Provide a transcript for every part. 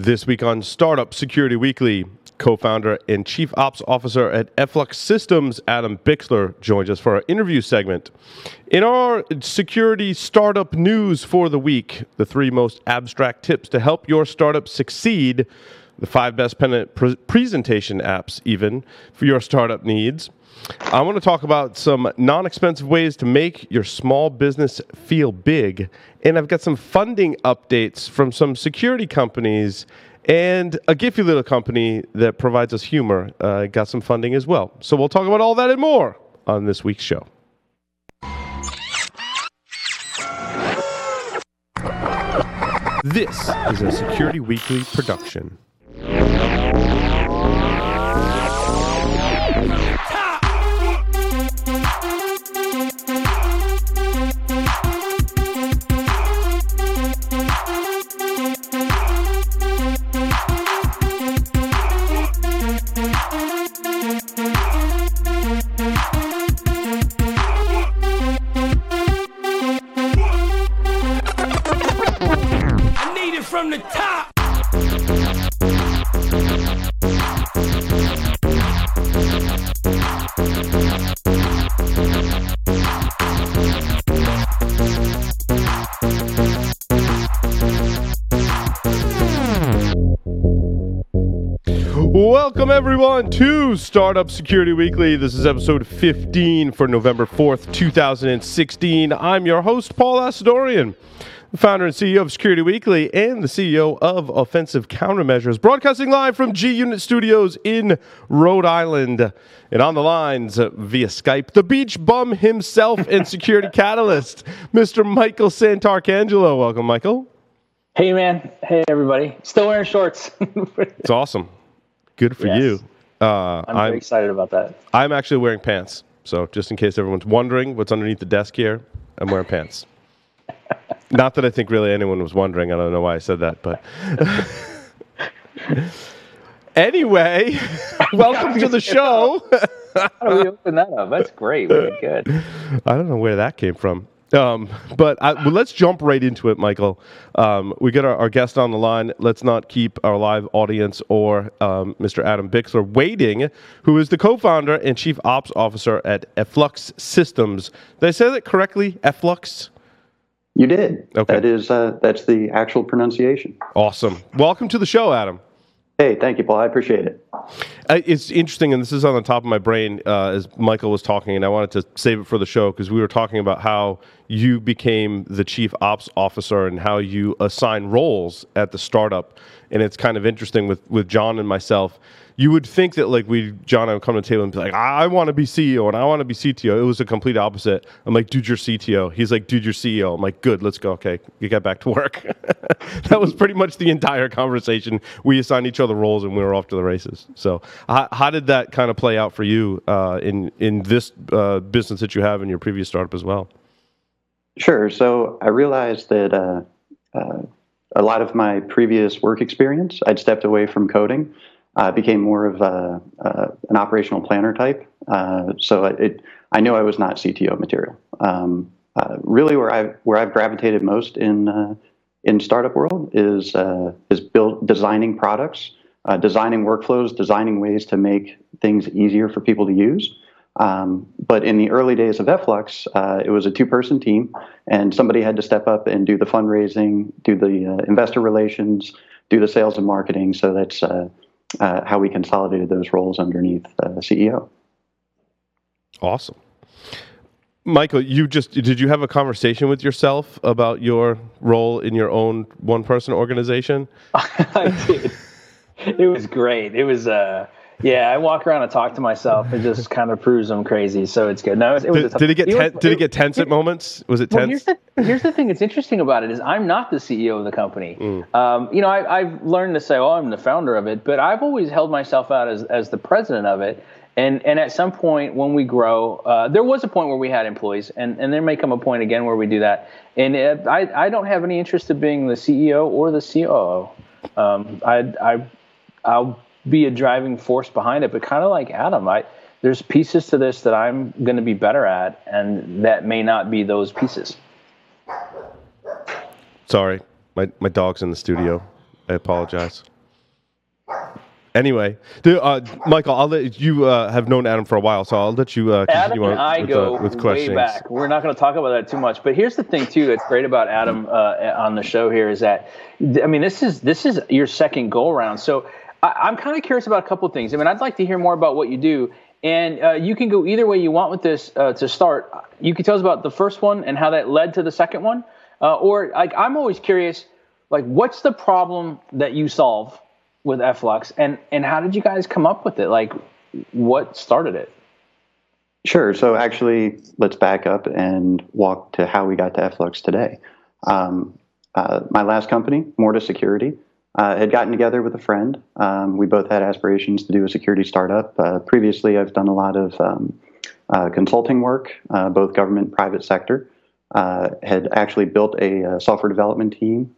This week on Startup Security Weekly, co founder and chief ops officer at Efflux Systems, Adam Bixler, joins us for our interview segment. In our security startup news for the week, the three most abstract tips to help your startup succeed, the five best pre- presentation apps, even for your startup needs. I want to talk about some non expensive ways to make your small business feel big. And I've got some funding updates from some security companies and a Giphy little company that provides us humor. Uh, got some funding as well. So we'll talk about all that and more on this week's show. This is a Security Weekly production. Welcome, everyone, to Startup Security Weekly. This is episode 15 for November 4th, 2016. I'm your host, Paul Asadoorian, the founder and CEO of Security Weekly and the CEO of Offensive Countermeasures, broadcasting live from G Unit Studios in Rhode Island. And on the lines uh, via Skype, the beach bum himself and security catalyst, Mr. Michael Santarcangelo. Welcome, Michael. Hey, man. Hey, everybody. Still wearing shorts. it's awesome. Good for yes. you. Uh, I'm, I'm excited about that. I'm actually wearing pants. So just in case everyone's wondering what's underneath the desk here, I'm wearing pants. Not that I think really anyone was wondering. I don't know why I said that, but anyway, welcome to the show. How do we open that up? That's great. Very good. I don't know where that came from. Um, but I, well, let's jump right into it, Michael. Um, we got our, our, guest on the line. Let's not keep our live audience or um, Mr. Adam Bixler waiting, who is the co-founder and chief ops officer at Efflux Systems. Did I say that correctly? Efflux. You did. Okay. That is uh, that's the actual pronunciation. Awesome. Welcome to the show, Adam. Hey, thank you, Paul. I appreciate it. Uh, it's interesting, and this is on the top of my brain uh, as Michael was talking, and I wanted to save it for the show because we were talking about how you became the chief ops officer and how you assign roles at the startup. And it's kind of interesting with, with John and myself you would think that like we John I would come to the table and be like, I want to be CEO and I want to be CTO. It was the complete opposite. I'm like, dude, you're CTO. He's like, dude, you're CEO. I'm like, good, let's go. Okay, you get back to work. that was pretty much the entire conversation. We assigned each other roles and we were off to the races. So, how, how did that kind of play out for you uh, in in this uh, business that you have in your previous startup as well? Sure. So I realized that. Uh, uh a lot of my previous work experience, I'd stepped away from coding uh, became more of a, uh, an operational planner type. Uh, so it, I knew I was not CTO material. Um, uh, really, where I where I've gravitated most in uh, in startup world is uh, is build designing products, designing workflows, designing ways to make things easier for people to use. Um, but in the early days of Efflux, it was a two-person team, and somebody had to step up and do the fundraising, do the investor relations, do the sales and marketing. So that's uh, how we consolidated those roles underneath uh, the CEO. Awesome. Michael, you just did you have a conversation with yourself about your role in your own one person organization? I did. It was great. It was uh yeah, I walk around and talk to myself. It just kind of proves I'm crazy. So it's good. No, it, it was. Did, did, it get ten, did it get tense at moments? Was it tense? Well, here's the here's the thing that's interesting about it is I'm not the CEO of the company. Mm. Um, you know, I, have learned to say, "Oh, I'm the founder of it," but I've always held myself out as as the president of it. And and at some point when we grow, uh, there was a point where we had employees, and, and there may come a point again where we do that. And it, I I don't have any interest in being the CEO or the COO. Um, I I I'll be a driving force behind it. But kind of like Adam, I there's pieces to this that I'm going to be better at, and that may not be those pieces. Sorry, my my dog's in the studio. I apologize. Anyway, the, uh, Michael, I'll let you uh, have known Adam for a while, so I'll let you uh, Adam continue and on I with, go uh, with way back. We're not going to talk about that too much, but here's the thing too that's great about Adam uh, on the show here is that I mean this is this is your second go round, So I, am kind of curious about a couple of things. I mean, I'd like to hear more about what you do, and uh, you can go either way you want with this uh, to start. You can tell us about the first one and how that led to the second one, uh, or like I'm always curious, like what's the problem that you solve with Flux, and and how did you guys come up with it? Like, what started it? Sure. So actually, let's back up and walk to how we got to Flux today. Um, uh, my last company, Morta Security, uh, had gotten together with a friend. Um, we both had aspirations to do a security startup. Uh, previously, I've done a lot of um, uh, consulting work, uh, both government, private sector. Uh, had actually built a, a software development team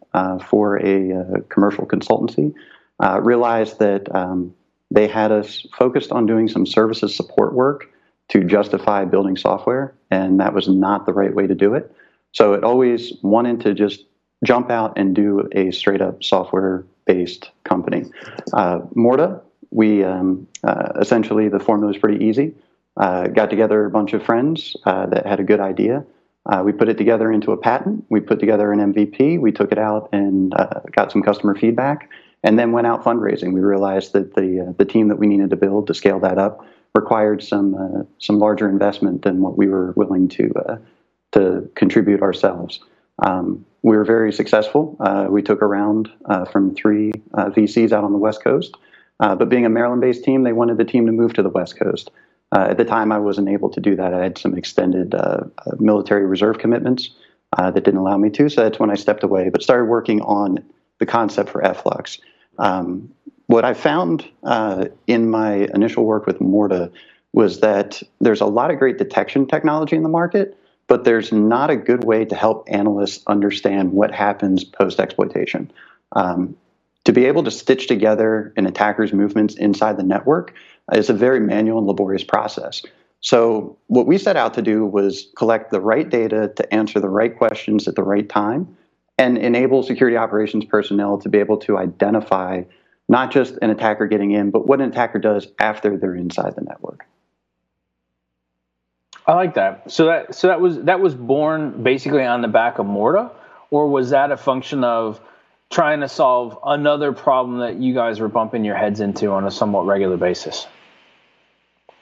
for a commercial consultancy uh, realized that um, they had us focused on doing some services support work to justify building software, and that was not the right way to do it. So it always wanted to just jump out and do a straight up software based company. Uh, Morta, we um, uh, essentially the formula was pretty easy. Uh, got together a bunch of friends uh, that had a good idea. Uh, we put it together into a patent. We put together an MVP. We took it out and uh, got some customer feedback and then went out fundraising. We realized that the the team that we needed to build to scale that up required some some larger investment than what we were willing to to contribute ourselves. Um, we were very successful. Uh, we took a round uh, from three uh, VCs out on the West Coast, but being a Maryland-based team, they wanted the team to move to the West Coast. at the time, I wasn't able to do that. I had some extended military reserve commitments that didn't allow me to, so that's when I stepped away. But started working on the concept for Flux. Um, what I found uh, in my initial work with Morta was that there's a lot of great detection technology in the market, but there's not a good way to help analysts understand what happens post exploitation. Um, to be able to stitch together an attacker's movements inside the network is a very manual and laborious process. So, what we set out to do was collect the right data to answer the right questions at the right time and enable security operations personnel to be able to identify not just an attacker getting in, but what an attacker does after they're inside the network. I like that. So that so that was that was born basically on the back of Morta, or was that a function of trying to solve another problem that you guys were bumping your heads into on a somewhat regular basis?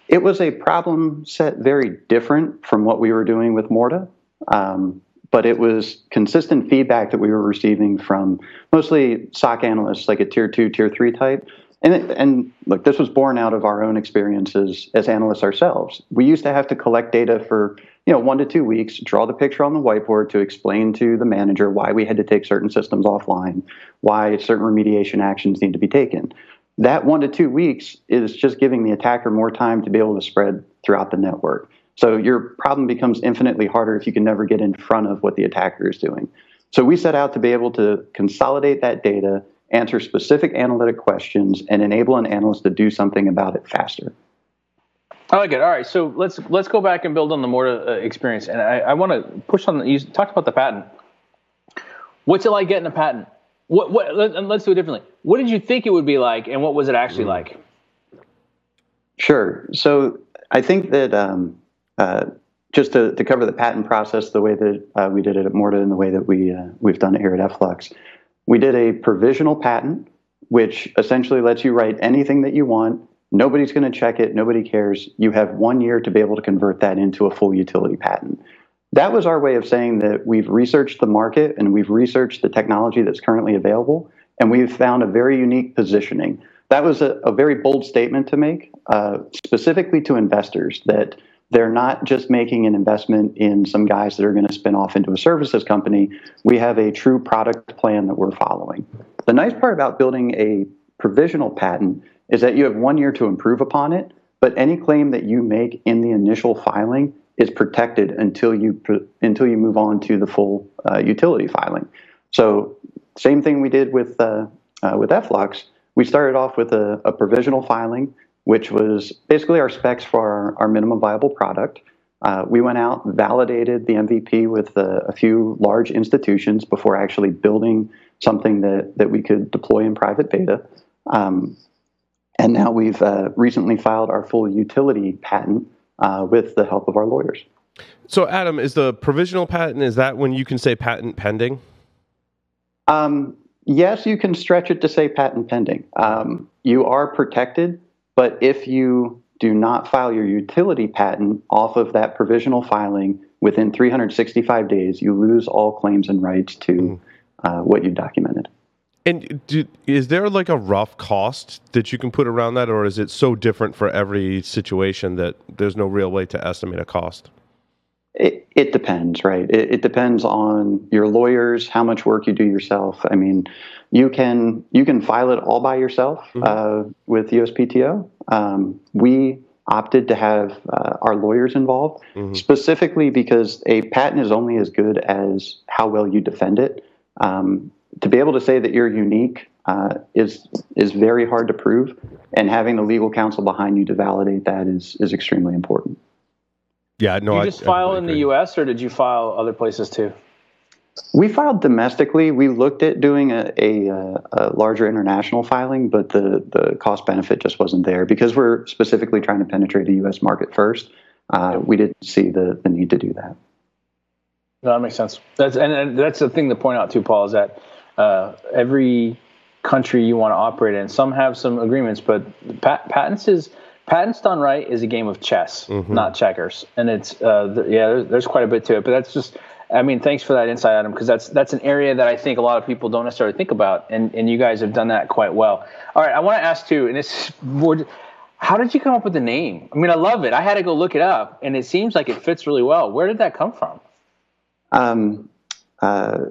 It was a problem set very different from what we were doing with Morta. Um, but it was consistent feedback that we were receiving from mostly SOC analysts, like a tier two, tier three type. And, and look, this was born out of our own experiences as analysts ourselves. We used to have to collect data for you know one to two weeks, draw the picture on the whiteboard to explain to the manager why we had to take certain systems offline, why certain remediation actions need to be taken. That one to two weeks is just giving the attacker more time to be able to spread throughout the network. So your problem becomes infinitely harder if you can never get in front of what the attacker is doing. So we set out to be able to consolidate that data, answer specific analytic questions, and enable an analyst to do something about it faster. I like it. All right, so let's let's go back and build on the Morta uh, experience, and I, I want to push on. The, you talked about the patent. What's it like getting a patent? What what? Let, let's do it differently. What did you think it would be like, and what was it actually mm. like? Sure. So I think that um, uh, just to, to cover the patent process the way that uh, we did it at Morta and the way that we, uh, we've done it here at Flux, we did a provisional patent, which essentially lets you write anything that you want. Nobody's going to check it. Nobody cares. You have one year to be able to convert that into a full utility patent. That was our way of saying that we've researched the market and we've researched the technology that's currently available, and we've found a very unique positioning. That was a, a very bold statement to make, uh, specifically to investors that they're not just making an investment in some guys that are going to spin off into a services company. We have a true product plan that we're following. The nice part about building a provisional patent is that you have one year to improve upon it, but any claim that you make in the initial filing is protected until you until you move on to the full uh, utility filing. So, same thing we did with uh, uh, with Flux. We started off with a, a provisional filing which was basically our specs for our, our minimum viable product. Uh, we went out, validated the MVP with a, a, few large institutions before actually building something that, that we could deploy in private beta. Um, and now we've uh, recently filed our full utility patent uh, with the help of our lawyers. So, Adam, is the provisional patent, is that when you can say patent pending? Um, yes, you can stretch it to say patent pending. Um, you are protected, but if you do not file your utility patent off of that provisional filing within 365 days, you lose all claims and rights to mm. uh, what you documented. And do, is there like a rough cost that you can put around that, or is it so different for every situation that there's no real way to estimate a cost? It, it depends, right? It, it, depends on your lawyers, how much work you do yourself. I mean, you can you can file it all by yourself mm-hmm. uh, with USPTO. Um, we opted to have uh, our lawyers involved mm-hmm. specifically because a patent is only as good as how well you defend it. Um, to be able to say that you're unique uh, is is very hard to prove, and having the legal counsel behind you to validate that is is extremely important. Yeah, no. Did you just I, file I in the U.S. or did you file other places too? We filed domestically. We looked at doing a, a, a, larger international filing, but the, the cost benefit just wasn't there because we're specifically trying to penetrate the U.S. market first. Uh, we didn't see the, the need to do that. No, that makes sense. That's and, and that's the thing to point out too, Paul, is that uh, every country you want to operate in, some have some agreements, but pat- patents is patents done right is a game of chess, mm-hmm. not checkers. And it's uh, the, yeah, there's, there's, quite a bit to it. But that's just, I mean, thanks for that insight, Adam, because that's that's an area that I think a lot of people don't necessarily think about, and and you guys have done that quite well. All right, I want to ask too, and it's more. How did you come up with the name? I mean, I love it. I had to go look it up, and it seems like it fits really well. Where did that come from? Um, uh,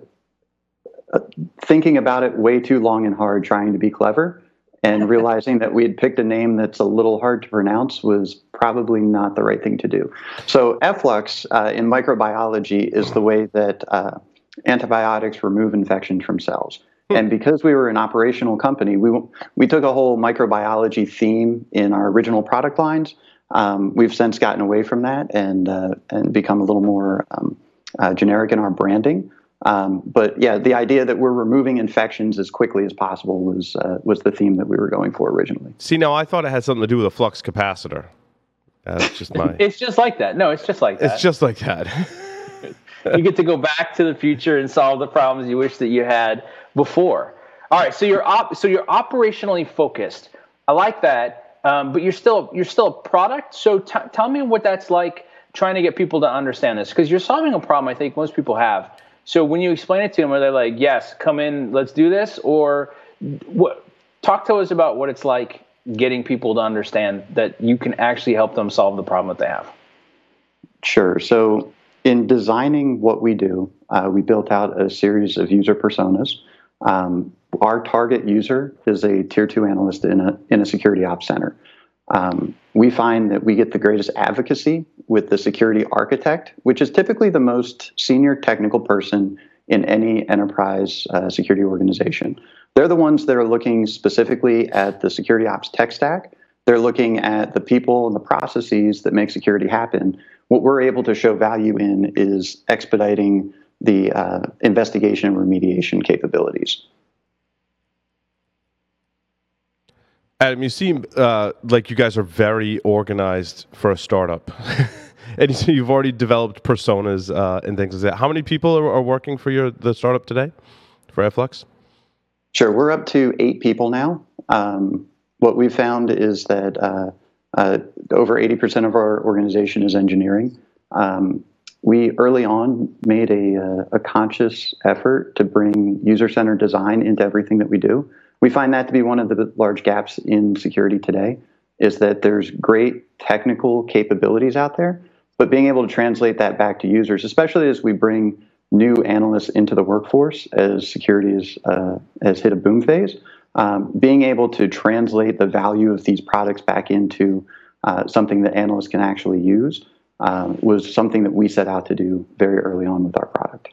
thinking about it way too long and hard, trying to be clever and realizing that we had picked a name that's a little hard to pronounce was probably not the right thing to do. So, efflux uh, in microbiology is the way that uh, antibiotics remove infections from cells. Hmm. And because we were an operational company, we, we took a whole microbiology theme in our original product lines. Um, we've since gotten away from that and, uh, and become a little more um, uh, generic in our branding. Um, but yeah, the idea that we're removing infections as quickly as possible was uh, was the theme that we were going for originally. See, now I thought it had something to do with a flux capacitor. That's just my. it's just like that. No, it's just like that. It's just like that. you get to go back to the future and solve the problems you wish that you had before. All right, so you're op- so you're operationally focused. I like that, um, but you're still you're still a product. So t- tell me what that's like trying to get people to understand this because you're solving a problem I think most people have so when you explain it to them, are they like, "Yes, come in, let's do this," or what? Talk to us about what it's like getting people to understand that you can actually help them solve the problem that they have. Sure. So in designing what we do, uh, we built out a series of user personas. Um, our target user is a tier two analyst in a in a security ops center. Um, we find that we get the greatest advocacy with the security architect, which is typically the most senior technical person in any enterprise uh, security organization. They're the ones that are looking specifically at the security ops tech stack. They're looking at the people and the processes that make security happen. What we're able to show value in is expediting the uh, investigation and remediation capabilities. Adam, you seem uh, like you guys are very organized for a startup. and you've already developed personas uh, and things like that. How many people are, are, working for your the startup today for Efflux? Sure, we're up to eight people now. Um, what we've found is that uh, uh, over 80% of our organization is engineering. Um, we early on made a, uh, a conscious effort to bring user centered design into everything that we do we find that to be one of the large gaps in security today is that there's great technical capabilities out there, but being able to translate that back to users, especially as we bring new analysts into the workforce as security is, uh, has hit a boom phase, um, being able to translate the value of these products back into uh, something that analysts can actually use um, was something that we set out to do very early on with our product.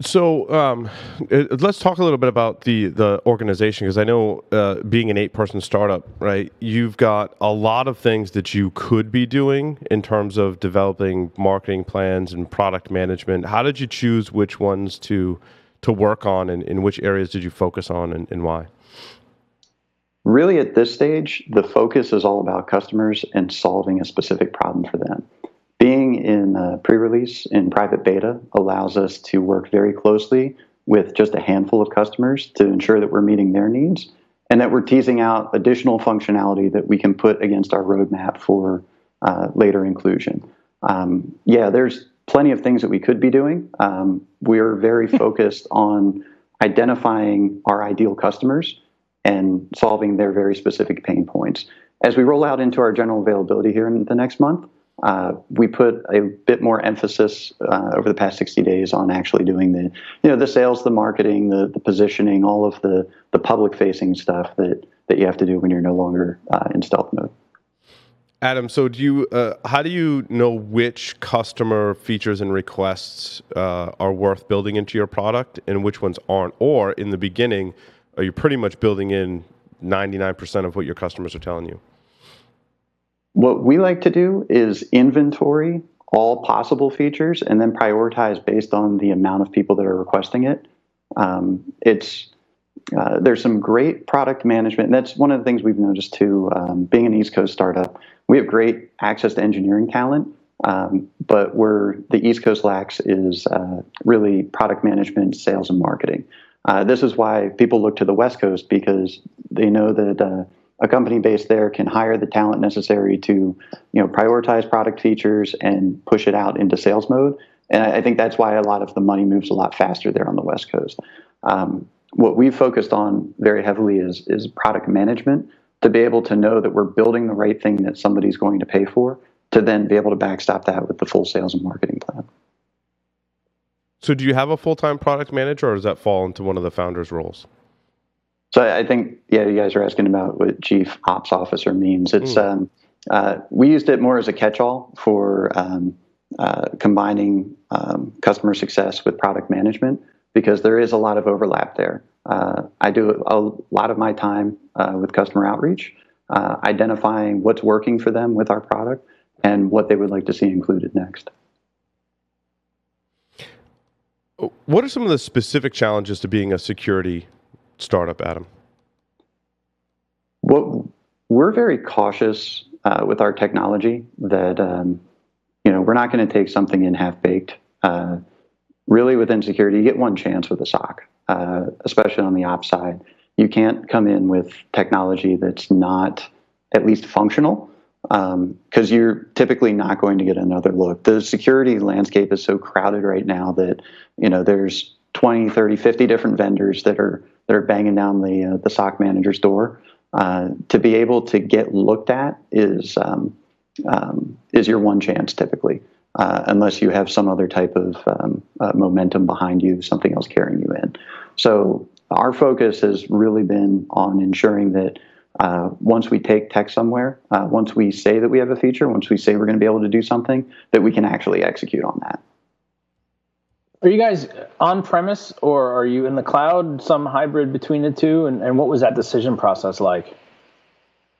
So um, it, let's talk a little bit about the the organization because I know uh, being an eight person startup, right? You've got a lot of things that you could be doing in terms of developing marketing plans and product management. How did you choose which ones to to work on, and in which areas did you focus on, and, and why? Really, at this stage, the focus is all about customers and solving a specific problem for them. Being in pre-release in private beta allows us to work very closely with just a handful of customers to ensure that we're meeting their needs and that we're teasing out additional functionality that we can put against our roadmap for uh, later inclusion. Um, yeah, there's plenty of things that we could be doing. Um, we're very focused on identifying our ideal customers and solving their very specific pain points. As we roll out into our general availability here in the next month, uh, we put a bit more emphasis uh, over the past 60 days on actually doing the, you know, the sales, the marketing, the, the positioning, all of the, the public facing stuff that, that you have to do when you're no longer uh, in stealth mode. Adam, so do you, uh, how do you know which customer features and requests uh, are worth building into your product and which ones aren't? Or in the beginning, are you pretty much building in 99% of what your customers are telling you? What we like to do is inventory all possible features and then prioritize based on the amount of people that are requesting it. Um, it's uh, there's some great product management. And that's one of the things we've noticed too. Um, being an East Coast startup, we have great access to engineering talent, um, but where the East Coast lacks is uh, really product management, sales, and marketing. Uh, this is why people look to the West Coast because they know that uh, a company based there can hire the talent necessary to you know prioritize product features and push it out into sales mode. And i think that's why a lot of the money moves a lot faster there on the west coast. Um, what we've focused on very heavily is is product management to be able to know that we're building the right thing that somebody's going to pay for to then be able to backstop that with the full sales and marketing plan. So do you have a full-time product manager or does that fall into one of the founders roles so I think, yeah, you guys are asking about what chief ops officer means. It's mm. um, uh, we used it more as a catch-all for um, uh, combining um, customer success with product management because there is a lot of overlap there. Uh, I do a lot of my time uh, with customer outreach, uh, identifying what's working for them with our product and what they would like to see included next. What are some of the specific challenges to being a security startup, Adam? Well, we're very cautious uh, with our technology that um, you know we're not going to take something in half baked. Uh, really, within security, you get one chance with a SOC, uh, especially on the ops side. You can't come in with technology that's not at least functional because um, you're typically not going to get another look. The security landscape is so crowded right now that you know there's 20, 30, 50 different vendors that are that are banging down the uh, the SOC manager's door. Uh, to be able to get looked at is um, um, is your one chance typically, uh, unless you have some other type of um, uh, momentum behind you, something else carrying you in. So our focus has really been on ensuring that uh, once we take tech somewhere, uh, once we say that we have a feature, once we say we're going to be able to do something, that we can actually execute on that. Are you guys on premise or are you in the cloud, some hybrid between the two? And, and what was that decision process like?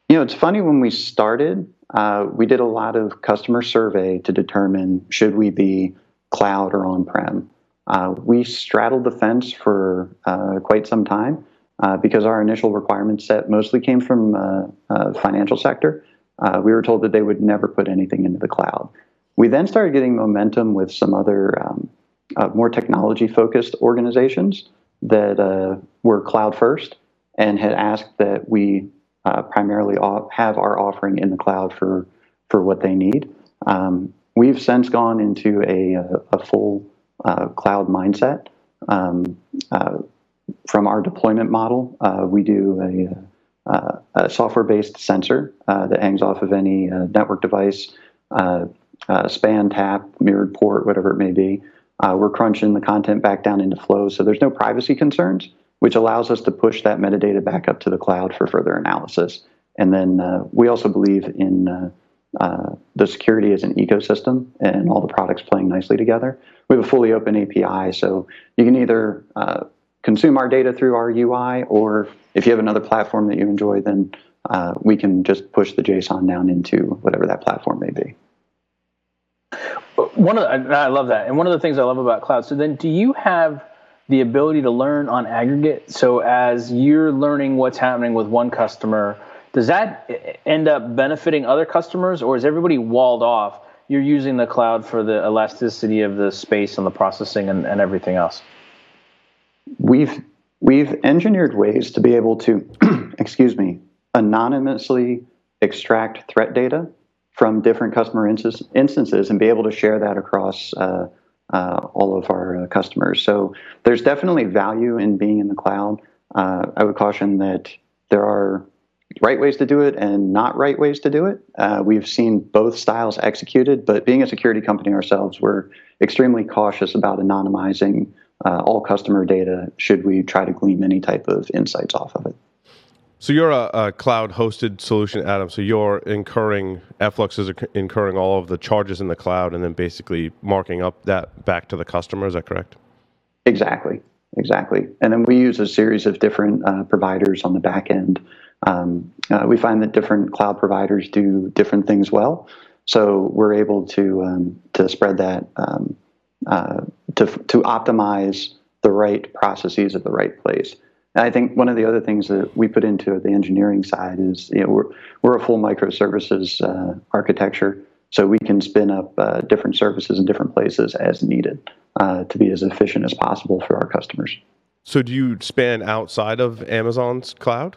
You know, it's funny when we started, uh, we did a lot of customer survey to determine should we be cloud or on prem. Uh, we straddled the fence for uh, quite some time uh, because our initial requirement set mostly came from uh, uh, financial sector. we were told that they would never put anything into the cloud. We then started getting momentum with some other um, uh, more technology focused organizations that uh, were cloud first and had asked that we uh, primarily have our offering in the cloud for for what they need. Um, we've since gone into a, a full uh, cloud mindset. Um, uh, from our deployment model, uh, we do a, a software based sensor that hangs off of any network device, span, tap, mirrored port, whatever it may be. Uh, we're crunching the content back down into flows, so there's no privacy concerns, which allows us to push that metadata back up to the cloud for further analysis. And then uh, we also believe in uh, uh, the security as an ecosystem and all the products playing nicely together. We have a fully open API, so you can either uh, consume our data through our UI, or if you have another platform that you enjoy, then uh, we can just push the JSON down into whatever that platform may be. One of the, I love that, and one of the things I love about cloud. So then, do you have the ability to learn on aggregate? So as you're learning what's happening with one customer, does that end up benefiting other customers, or is everybody walled off? You're using the cloud for the elasticity of the space and the processing and, and everything else. We've we've engineered ways to be able to, excuse me, anonymously extract threat data from different customer instances and be able to share that across uh, uh, all of our uh, customers. So there's definitely value in being in the cloud. Uh, I would caution that there are right ways to do it and not right ways to do it. Uh, we've seen both styles executed, but being a security company ourselves, we're extremely cautious about anonymizing uh, all customer data should we try to glean any type of insights off of it. So you're a, a, cloud hosted solution, Adam. So you're incurring Flux is incurring all of the charges in the cloud, and then basically marking up that back to the customer. Is that correct? Exactly, exactly. And then we use a series of different uh, providers on the back end. Um, uh, we find that different cloud providers do different things well, so we're able to um, to spread that um, uh, to to optimize the right processes at the right place. I think one of the other things that we put into the engineering side is, you know, we're, we're a full microservices uh, architecture, so we can spin up uh, different services in different places as needed uh, to be as efficient as possible for our customers. So, do you span outside of Amazon's cloud?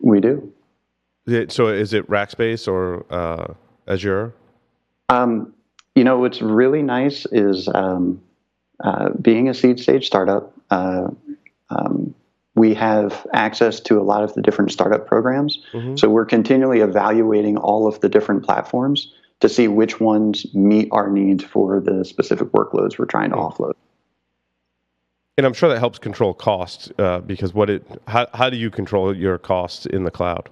We do. So, is it Rackspace or uh, Azure? Um, you know, what's really nice is um, uh, being a seed stage startup. Um, we have access to a lot of the different startup programs. Mm-hmm. So we're continually evaluating all of the different platforms to see which ones meet our needs for the specific workloads we're trying to mm-hmm. offload. And I'm sure that helps control costs uh, because what it how, how do you control your costs in the cloud?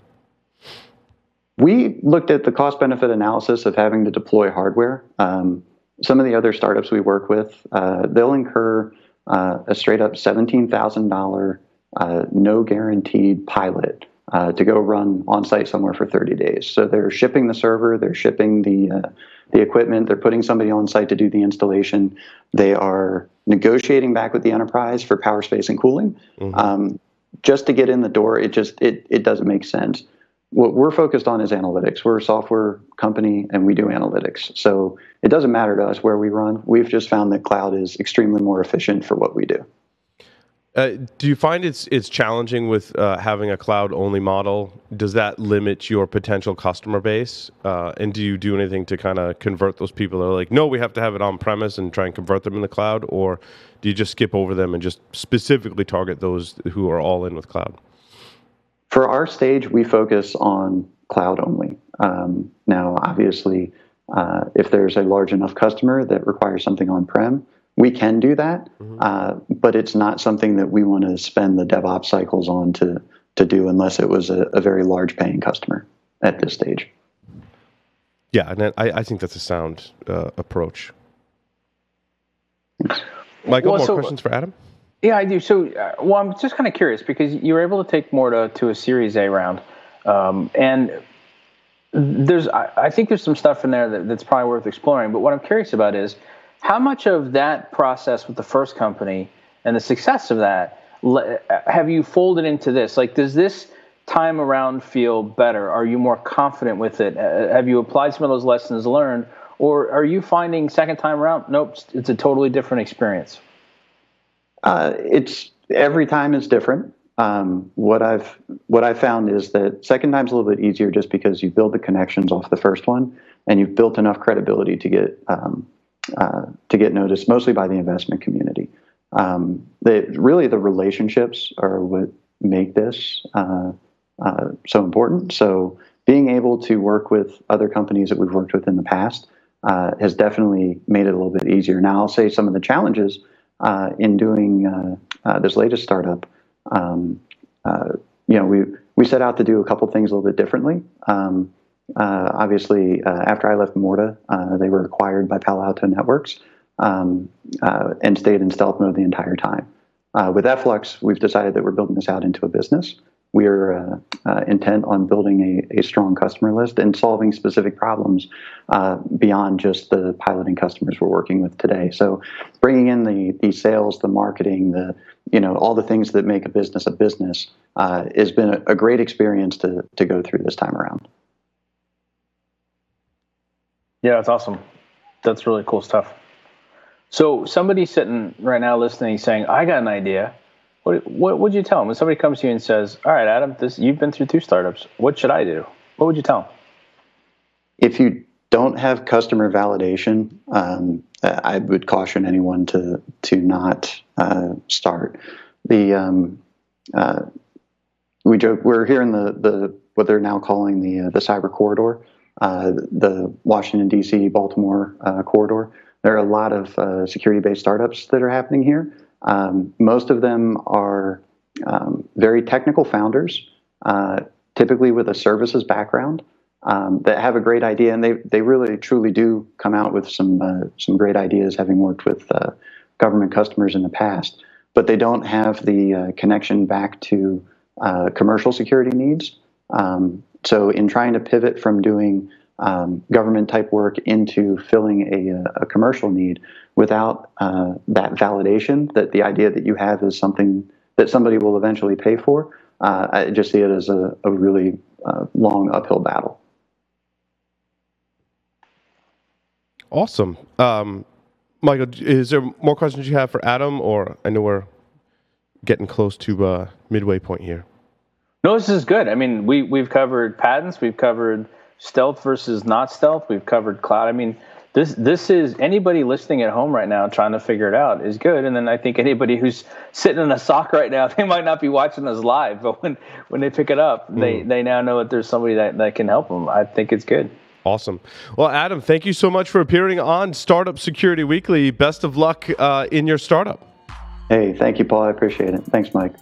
We looked at the cost benefit analysis of having to deploy hardware. Um, some of the other startups we work with, uh, they'll incur uh, a straight up $17,000 uh, no guaranteed pilot uh, to go run on site somewhere for 30 days. So they're shipping the server, they're shipping the uh, the equipment, they're putting somebody on site to do the installation. They are negotiating back with the enterprise for power, space, and cooling. Mm-hmm. Um, just to get in the door, it just it it doesn't make sense what we're focused on is analytics. We're a software company and we do analytics. So it doesn't matter to us where we run. We've just found that cloud is extremely more efficient for what we do. Uh, do you find it's it's challenging with uh, having a cloud only model? Does that limit your potential customer base? Uh, and do you do anything to kind of convert those people that are like, no, we have to have it on premise and try and convert them in the cloud, or do you just skip over them and just specifically target those who are all in with cloud? For our stage, we focus on cloud only. Um, now, obviously, uh, if there's a large enough customer that requires something on prem, we can do that, mm-hmm. uh, but it's not something that we want to spend the DevOps cycles on to to do unless it was a, a very large paying customer at this stage. Yeah, and I, I think that's a sound uh, approach. Michael, well, more so, questions for Adam? Yeah, I do. So, uh, well, I'm just kind of curious because you were able to take Morta, a Series A round, um, and there's I, I, think there's some stuff in there that, that's probably worth exploring. But what I'm curious about is how much of that process with the first company and the success of that have you folded into this? Like, does this time around feel better? Are you more confident with it? Uh, have you applied some of those lessons learned, or are you finding second time around? Nope, it's a totally different experience. Uh, it's every time is different. Um, what I've what I found is that second time's a little bit easier just because you build the connections off the first one, and you've built enough credibility to get um, uh, to get noticed, mostly by the investment community. Um, they, really, the relationships are what make this uh, uh, so important. So, being able to work with other companies that we've worked with in the past uh, has definitely made it a little bit easier. Now, I'll say some of the challenges uh, in doing uh, uh, this latest startup, um, you know, we we set out to do a couple things a little bit differently. Um, Uh, obviously, uh, after I left Morta, uh, they were acquired by Palo Alto Networks um, uh, and stayed in stealth mode the entire time. Uh, with Flux, we've decided that we're building this out into a business. We are uh, uh, intent on building a, a, strong customer list and solving specific problems uh, beyond just the piloting customers we're working with today. So, bringing in the the sales, the marketing, the you know all the things that make a business a business uh, has been a, a great experience to to go through this time around. Yeah, that's awesome. That's really cool stuff. So somebody sitting right now listening, saying, "I got an idea." What what would you tell them when somebody comes to you and says, "All right, Adam, this you've been through two startups. What should I do?" What would you tell them? If you don't have customer validation, um, I would caution anyone to to not uh, start. The um, uh, we joke we're here in the the what they're now calling the uh, the cyber corridor, uh, the Washington D.C. Baltimore uh, corridor there are a lot of uh, security based startups that are happening here. Um, most of them are um, very technical founders, uh, typically with a services background. Um, that have a great idea, and they they really truly do come out with some uh, some great ideas, having worked with uh, government customers in the past. But they don't have the uh, connection back to uh, commercial security needs. Um, so, in trying to pivot from doing um, government type work into filling a, a commercial need without uh, that validation that the idea that you have is something that somebody will eventually pay for. Uh, I just see it as a, a really uh, long uphill battle. Awesome. Um, Michael, is there more questions you have for Adam, or I know we're getting close to uh, midway point here? No, this is good. I mean, we we've covered patents, we've covered stealth versus not stealth. We've covered cloud. I mean, this this is anybody listening at home right now trying to figure it out is good. And then I think anybody who's sitting in a SOC right now, they might not be watching us live, but when when they pick it up, mm. they they now know that there's somebody that, that can help them. I think it's good. Awesome. Well, Adam, thank you so much for appearing on Startup Security Weekly. Best of luck uh, in your startup. Hey, thank you, Paul. I appreciate it. Thanks, Mike.